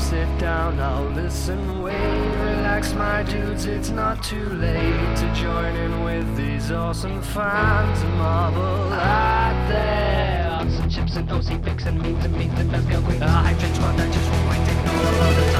sit down, I'll listen, wait, relax, my dudes, it's not too late to join in with these awesome fans and marvel there. Some chips and OC fix and memes and memes and best go queen. A train squad that just won't quite ignore all the toxic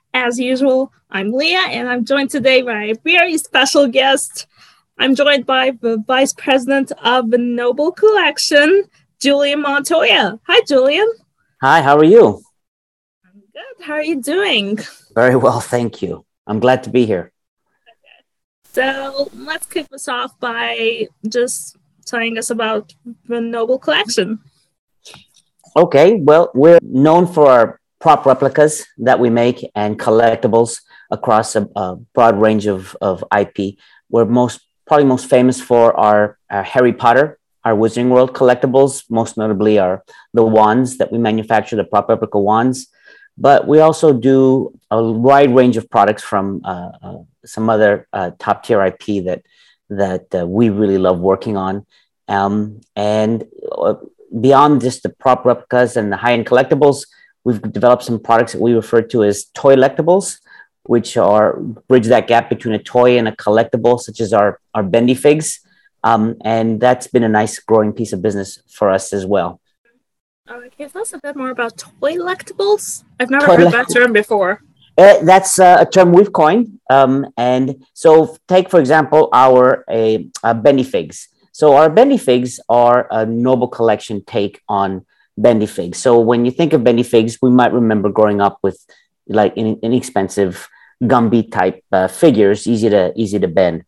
As usual, I'm Leah and I'm joined today by a very special guest. I'm joined by the Vice President of the Noble Collection, Julian Montoya. Hi, Julian. Hi, how are you? I'm good. How are you doing? Very well, thank you. I'm glad to be here. So let's kick this off by just telling us about the Noble Collection. Okay, well, we're known for our prop replicas that we make and collectibles across a, a broad range of, of IP. We're most probably most famous for our, our Harry Potter, our Wizarding World collectibles, most notably are the wands that we manufacture, the prop replica wands. But we also do a wide range of products from uh, uh, some other uh, top tier IP that that uh, we really love working on. Um, and uh, beyond just the prop replicas and the high end collectibles, we've developed some products that we refer to as toy collectibles, which are bridge that gap between a toy and a collectible, such as our, our bendy figs. Um, and that's been a nice growing piece of business for us as well. Uh, can you tell us a bit more about toy collectibles? I've never Toy heard that term before. Uh, that's uh, a term we've coined. Um, and so, take for example our a, uh bendy figs. So, our bendy figs are a noble collection take on bendy figs. So, when you think of bendy figs, we might remember growing up with like in, inexpensive Gumby type uh, figures, easy to easy to bend.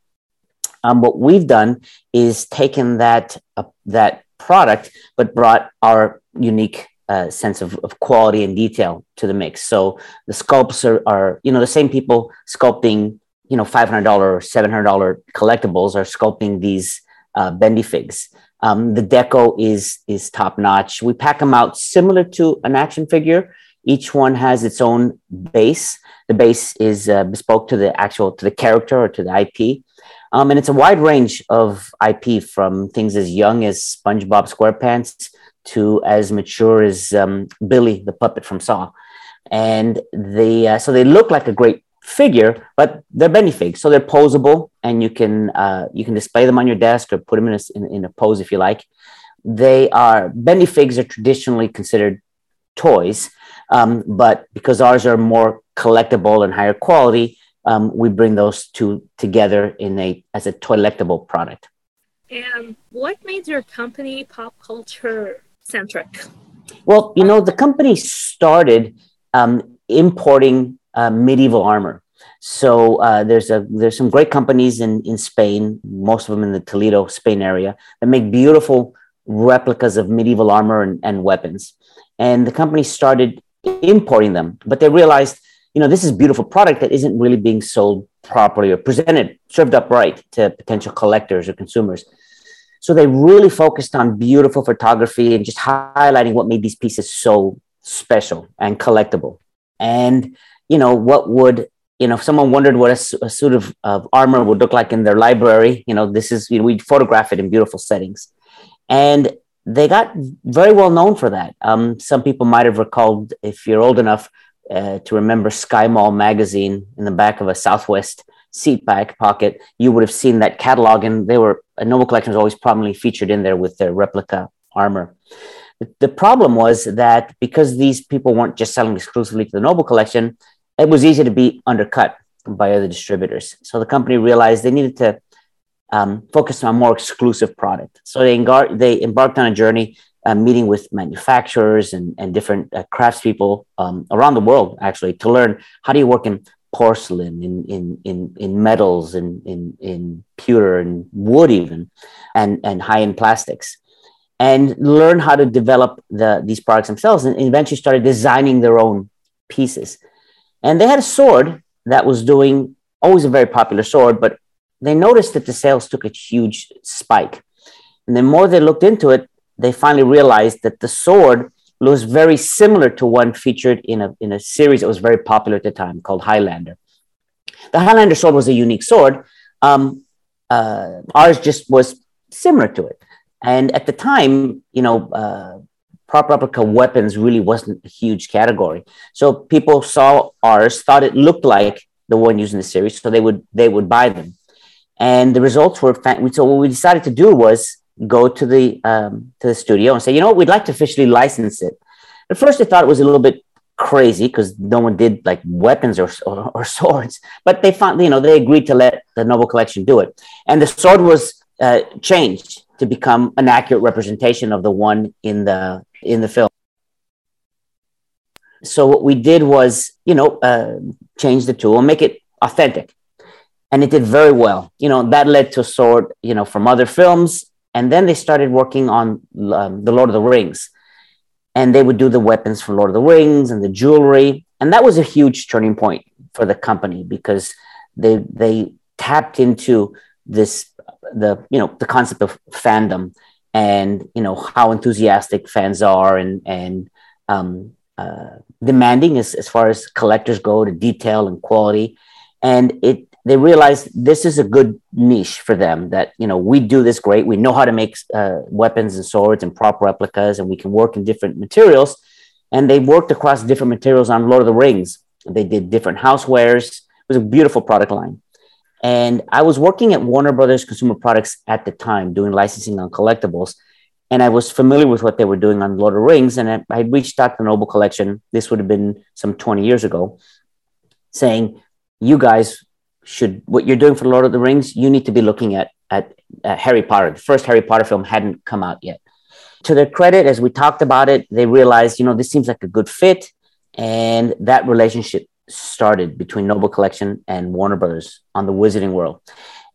Um, what we've done is taken that uh, that product, but brought our unique uh, sense of, of quality and detail to the mix. So the sculpts are, are you know the same people sculpting you know five hundred dollar or seven hundred dollar collectibles are sculpting these uh, bendy figs. Um, the deco is is top notch. We pack them out similar to an action figure. Each one has its own base. The base is uh, bespoke to the actual to the character or to the IP. Um, and it's a wide range of IP from things as young as SpongeBob SquarePants to as mature as um, Billy the puppet from Saw. And the uh, so they look like a great figure, but they're bendy figs, so they're posable, and you can uh, you can display them on your desk or put them in a, in, in a pose if you like. They are bendy figs are traditionally considered toys, um, but because ours are more collectible and higher quality, um, we bring those two together in a as a toilectable product. And what made your company pop culture centric? Well, you know, the company started um, importing uh, medieval armor. So uh, there's a there's some great companies in in Spain, most of them in the Toledo, Spain area, that make beautiful replicas of medieval armor and, and weapons. And the company started importing them, but they realized, you know, this is beautiful product that isn't really being sold properly or presented, served up right to potential collectors or consumers. So they really focused on beautiful photography and just highlighting what made these pieces so special and collectible. And, you know, what would, you know, if someone wondered what a, a suit of, of armor would look like in their library, you know, this is, you know, we photograph it in beautiful settings. And they got very well known for that. Um, some people might have recalled, if you're old enough uh, to remember Sky Mall magazine in the back of a Southwest seat back pocket, you would have seen that catalog, and they were a Noble Collection was always prominently featured in there with their replica armor. The, the problem was that because these people weren't just selling exclusively to the Noble Collection, it was easy to be undercut by other distributors. So the company realized they needed to um, focus on a more exclusive product. So they, engar- they embarked on a journey uh, meeting with manufacturers and, and different uh, craftspeople um, around the world, actually, to learn how do you work in porcelain, in in in, in metals, in, in in pewter and wood, even, and and high end plastics, and learn how to develop the these products themselves, and eventually started designing their own pieces. And they had a sword that was doing always a very popular sword, but they noticed that the sales took a huge spike. And the more they looked into it, they finally realized that the sword was very similar to one featured in a, in a series that was very popular at the time called Highlander. The Highlander sword was a unique sword. Um, uh, ours just was similar to it. And at the time, you know, uh, prop replica weapons really wasn't a huge category. So people saw ours, thought it looked like the one used in the series, so they would they would buy them. And the results were fantastic. so what we decided to do was go to the um, to the studio and say, you know what, we'd like to officially license it. At first, they thought it was a little bit crazy because no one did like weapons or, or, or, swords, but they found you know they agreed to let the Noble Collection do it, and the sword was uh, changed to become an accurate representation of the one in the in the film. So what we did was, you know, uh, change the tool and make it authentic, and it did very well. You know, that led to a sword, you know, from other films and then they started working on um, the Lord of the Rings, and they would do the weapons for Lord of the Rings and the jewelry, and that was a huge turning point for the company because they they tapped into this the you know the concept of fandom and you know how enthusiastic fans are and and um, uh, demanding as, as far as collectors go to detail and quality. And it they realized this is a good niche for them that you know we do this great. We know how to make uh, weapons and swords and prop replicas and we can work in different materials. And they worked across different materials on lord of the rings. They did different housewares. It was a beautiful product line and i was working at warner brothers consumer products at the time doing licensing on collectibles and i was familiar with what they were doing on lord of the rings and i, I reached out to noble collection this would have been some 20 years ago saying you guys should what you're doing for Lord of the Rings, you need to be looking at at, at Harry Potter. The first Harry Potter film hadn't come out yet. To their credit, as we talked about it, they realized, you know, this seems like a good fit, and that relationship started between Noble Collection and Warner Brothers on the Wizarding World,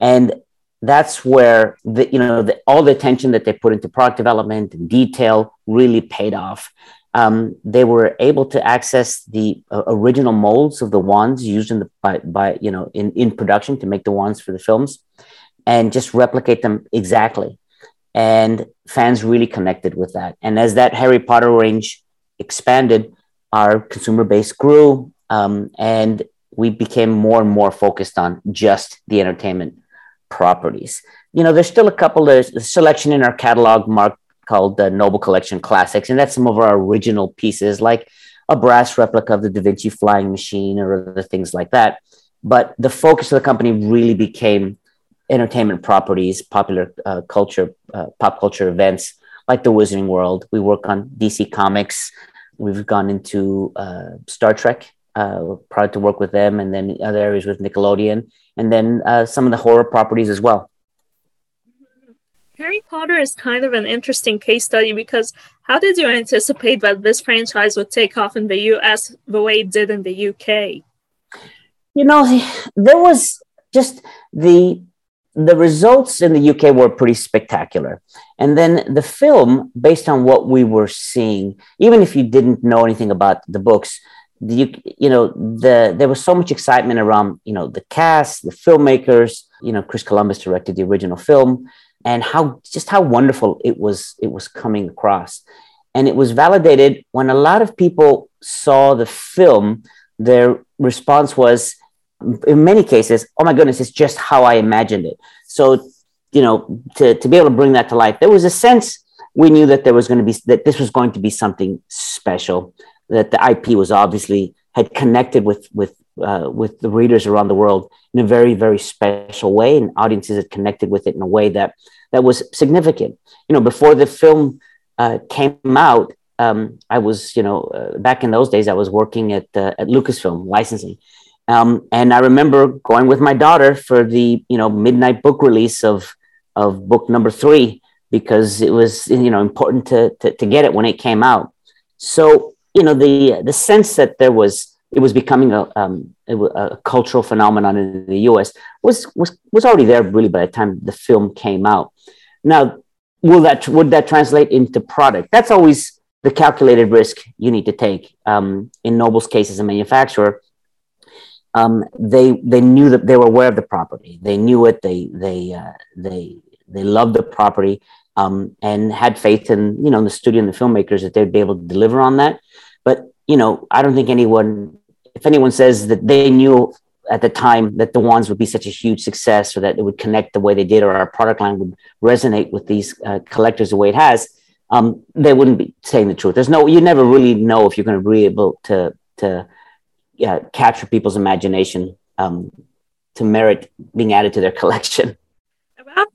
and that's where the you know the, all the attention that they put into product development and detail really paid off. Um, they were able to access the uh, original molds of the wands used in the by, by you know in, in production to make the wands for the films and just replicate them exactly. And fans really connected with that. And as that harry potter range expanded our consumer base grew um, and we became more and more focused on just the entertainment properties you know there's still a couple of selection in our catalog marked called the Noble Collection Classics, and that's some of our original pieces, like a brass replica of the Da Vinci flying machine or other things like that. But the focus of the company really became entertainment properties, popular uh, culture, uh, pop culture events like the Wizarding World. We work on DC Comics. We've gone into uh, Star Trek, uh, proud to work with them, and then other areas with Nickelodeon, and then uh, some of the horror properties as well. Harry Potter is kind of an interesting case study because how did you anticipate that this franchise would take off in the US the way it did in the UK? You know, there was just the the results in the UK were pretty spectacular. And then the film, based on what we were seeing, even if you didn't know anything about the books, you you know the there was so much excitement around you know the cast, the filmmakers. You know, Chris Columbus directed the original film and how just how wonderful it was it was coming across and it was validated when a lot of people saw the film their response was in many cases oh my goodness it's just how i imagined it so you know to, to be able to bring that to life there was a sense we knew that there was going to be that this was going to be something special that the ip was obviously had connected with with uh, with the readers around the world in a very very special way and audiences had connected with it in a way that that was significant you know before the film uh, came out um, i was you know uh, back in those days i was working at uh, at lucasfilm licensing um, and i remember going with my daughter for the you know midnight book release of of book number three because it was you know important to, to, to get it when it came out. So you know the the sense that there was it was becoming a, um, a, cultural phenomenon in the U.S. was was was already there really by the time the film came out. Now, will that would that translate into product? That's always the calculated risk you need to take. Um, in Noble's case as a manufacturer, um, they they knew that they were aware of the property. They knew it. They they uh, they they loved the property um, and had faith in you know the studio and the filmmakers that they'd be able to deliver on that. You know, I don't think anyone, if anyone says that they knew at the time that the wands would be such a huge success or that it would connect the way they did or our product line would resonate with these uh, collectors the way it has, um, they wouldn't be saying the truth. There's no, you never really know if you're going to be able to, to yeah, capture people's imagination um, to merit being added to their collection. About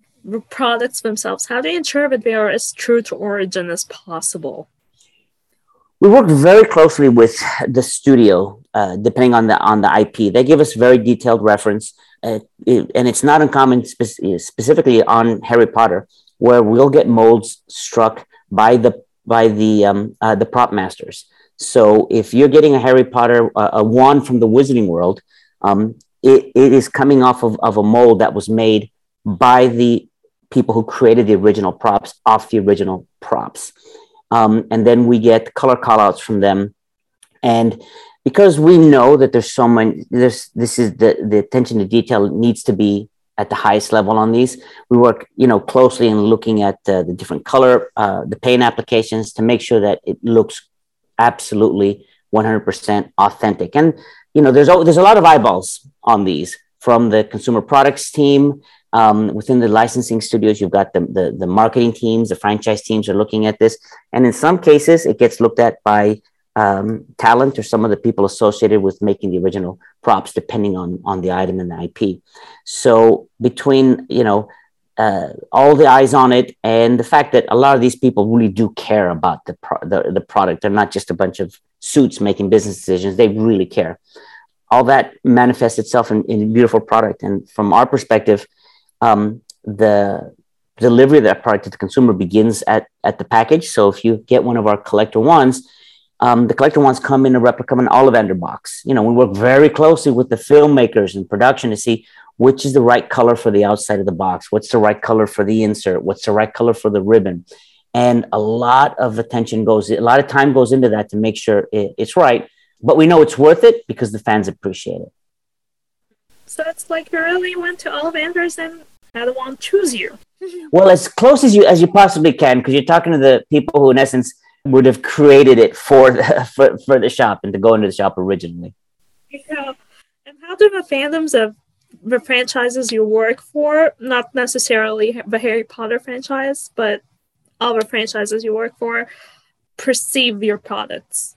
products themselves, how do you ensure that they are as true to origin as possible? We worked very closely with the studio, uh, depending on the on the IP. They give us very detailed reference, uh, it, and it's not uncommon, spe- specifically on Harry Potter, where we'll get molds struck by the by the um, uh, the prop masters. So if you're getting a Harry Potter a wand from the Wizarding World, um, it, it is coming off of, of a mold that was made by the people who created the original props off the original props. Um, and then we get color callouts from them. And because we know that there's so many, this this is the, the attention to detail needs to be at the highest level on these. We work, you know, closely in looking at uh, the different color, uh, the paint applications to make sure that it looks absolutely 100% authentic. And you know, there's there's a lot of eyeballs on these from the consumer products team. Um, within the licensing studios, you've got the, the, the marketing teams, the franchise teams are looking at this, and in some cases, it gets looked at by um, talent or some of the people associated with making the original props, depending on on the item and the IP. So between you know uh, all the eyes on it and the fact that a lot of these people really do care about the, pro- the, the product. They're not just a bunch of suits making business decisions. They really care. All that manifests itself in, in a beautiful product. And from our perspective um, the delivery of that product to the consumer begins at, at the package. So if you get one of our collector ones, um, the collector ones come in a replica of an Ollivander box. You know we work very closely with the filmmakers and production to see which is the right color for the outside of the box what's the right color for the insert what's the right color for the ribbon. And a lot of attention goes a lot of time goes into that to make sure it, it's right. But we know it's worth it because the fans appreciate it. So it's like you really went to Ollivanders and had one choose you well as close as you as you possibly can because you're talking to the people who in essence would have created it for the, for, for the shop and to go into the shop originally yeah and how do the fandoms of the franchises you work for, not necessarily the Harry Potter franchise, but other franchises you work for, perceive your products?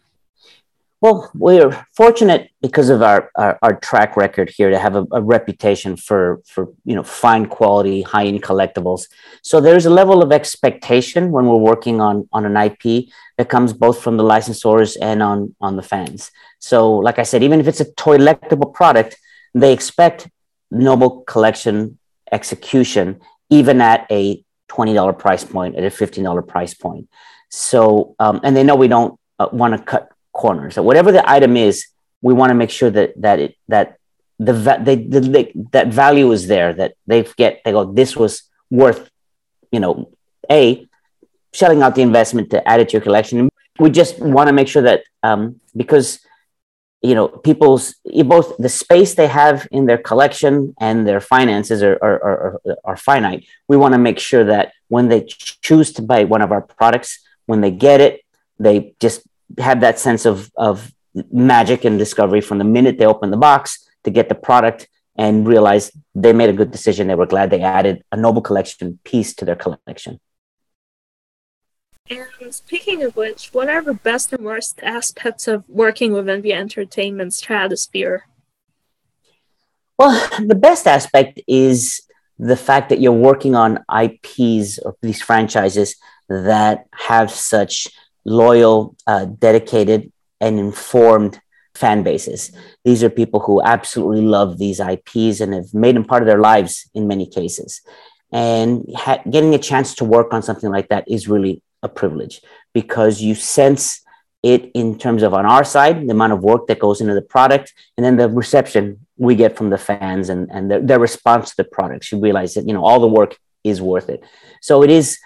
Well, we're fortunate because of our, our, our track record here to have a, a, reputation for, for you know fine quality, high end collectibles. So there's a level of expectation when we're working on, on an IP that comes both from the licensors and on, on the fans. So, like I said, even if it's a toy collectible product, they expect Noble collection execution, even at a $20 price point, at a $15 price point. So, um, and they know we don't uh, want to cut corners. So whatever the item is, we want to make sure that that it that the they, the, that value is there. That they get they go. This was worth, you know, a shelling out the investment to add it to your collection. We just want to make sure that um, because you know people's both the space they have in their collection and their finances are, are, are, are finite we want to make sure that when they choose to buy one of our products when they get it they just have that sense of, of magic and discovery from the minute they open the box to get the product and realize they made a good decision they were glad they added a noble collection piece to their collection and speaking of which, what are the best and worst aspects of working within the entertainment stratosphere? Well, the best aspect is the fact that you're working on IPs or these franchises that have such loyal, uh, dedicated, and informed fan bases. These are people who absolutely love these IPs and have made them part of their lives in many cases. and ha- getting a chance to work on something like that is really a privilege because you sense it in terms of on our side the amount of work that goes into the product and then the reception we get from the fans and, and their, their response to the product you realize that you know all the work is worth it so it is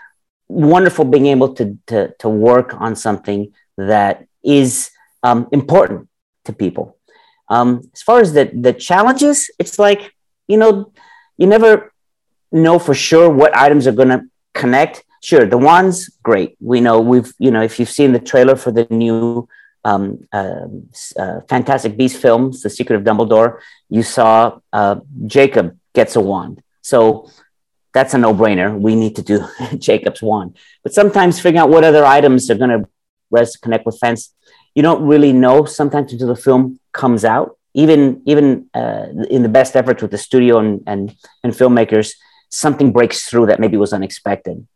wonderful being able to to, to work on something that is um, important to people um, as far as the the challenges it's like you know you never know for sure what items are going to connect Sure, the ones great. We know we've you know if you've seen the trailer for the new um, uh, uh, Fantastic Beast films, The Secret of Dumbledore, you saw uh, Jacob gets a wand. So that's a no-brainer. We need to do Jacob's one. But sometimes figuring out what other items are going to rest connect with fans, you don't really know sometimes until the film comes out. Even even uh, in the best efforts with the studio and, and and filmmakers, something breaks through that maybe was unexpected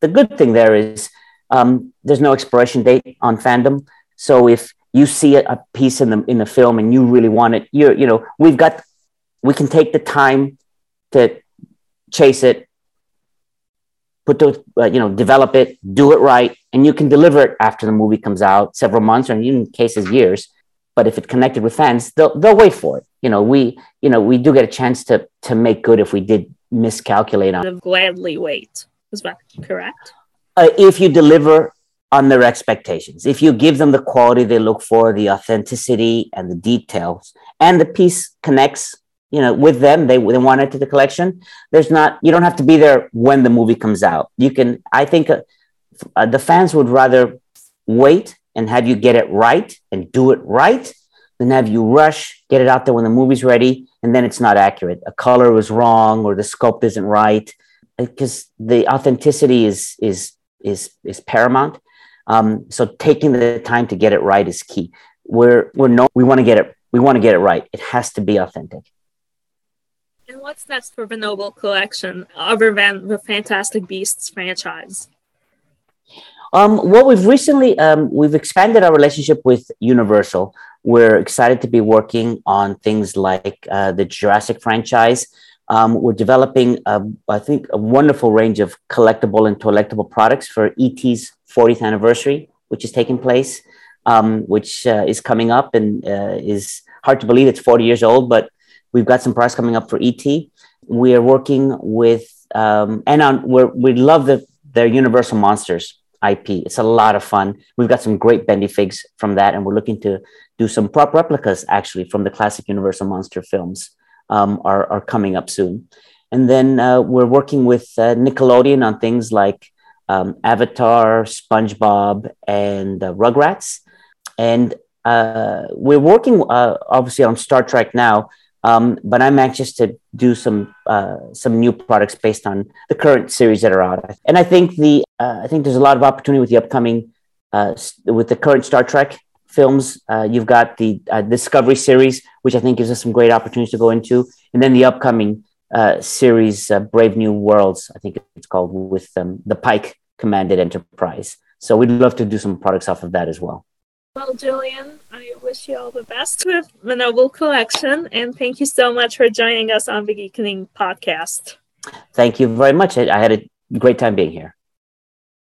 the good thing there is um, there's no expiration date on fandom. So if you see a, a, piece in the in the film and you really want it, you're you know we've got we can take the time to chase it, put the uh, you know develop it, do it right, and you can deliver it after the movie comes out, several months or even cases years. But if it connected with fans, they'll they'll wait for it. You know we you know we do get a chance to to make good if we did miscalculate on. Gladly wait. Is that correct? Uh, if you deliver on their expectations, if you give them the quality they look for, the authenticity and the details, and the piece connects, you know, with them, they, they want it to the collection. There's not, you don't have to be there when the movie comes out. You can, I think uh, uh, the fans would rather wait and have you get it right and do it right than have you rush, get it out there when the movie's ready, and then it's not accurate. A color was wrong or the sculpt isn't right because the authenticity is is is is paramount. Um, so taking the time to get it right is key. We're we're no we want to get it we want to get it right. It has to be authentic. And what's next for the Noble Collection other than the Fantastic Beasts franchise? Um, well, we've recently um, we've expanded our relationship with Universal. We're excited to be working on things like uh, the Jurassic franchise. Um, we're developing, a, I think, a wonderful range of collectible and collectible products for ET's 40th anniversary, which is taking place, um, which uh, is coming up and uh, is hard to believe it's 40 years old, but we've got some products coming up for ET. We are working with, um, and on, we're, we love the, their Universal Monsters IP. It's a lot of fun. We've got some great bendy figs from that, and we're looking to do some prop replicas actually from the classic Universal Monster films um, are, are coming up soon. And then uh, we're working with uh, Nickelodeon on things like um, Avatar, SpongeBob, and uh, Rugrats. And uh, we're working uh, obviously on Star Trek now, um, but I'm anxious to do some uh, some new products based on the current series that are out. And I think the I think there's a lot of opportunity with the upcoming with the current Star Trek films. Uh, you've got the uh, Discovery series, which I think gives us some great opportunities to go into, and then the upcoming uh, series, uh, Brave New Worlds, I think it's called, with um, the Pike Commanded Enterprise. So we'd love to do some products off of that as well. Well, Julian, I wish you all the best with the Noble Collection, and thank you so much for joining us on the Geekening podcast. Thank you very much. I, I had a great time being here.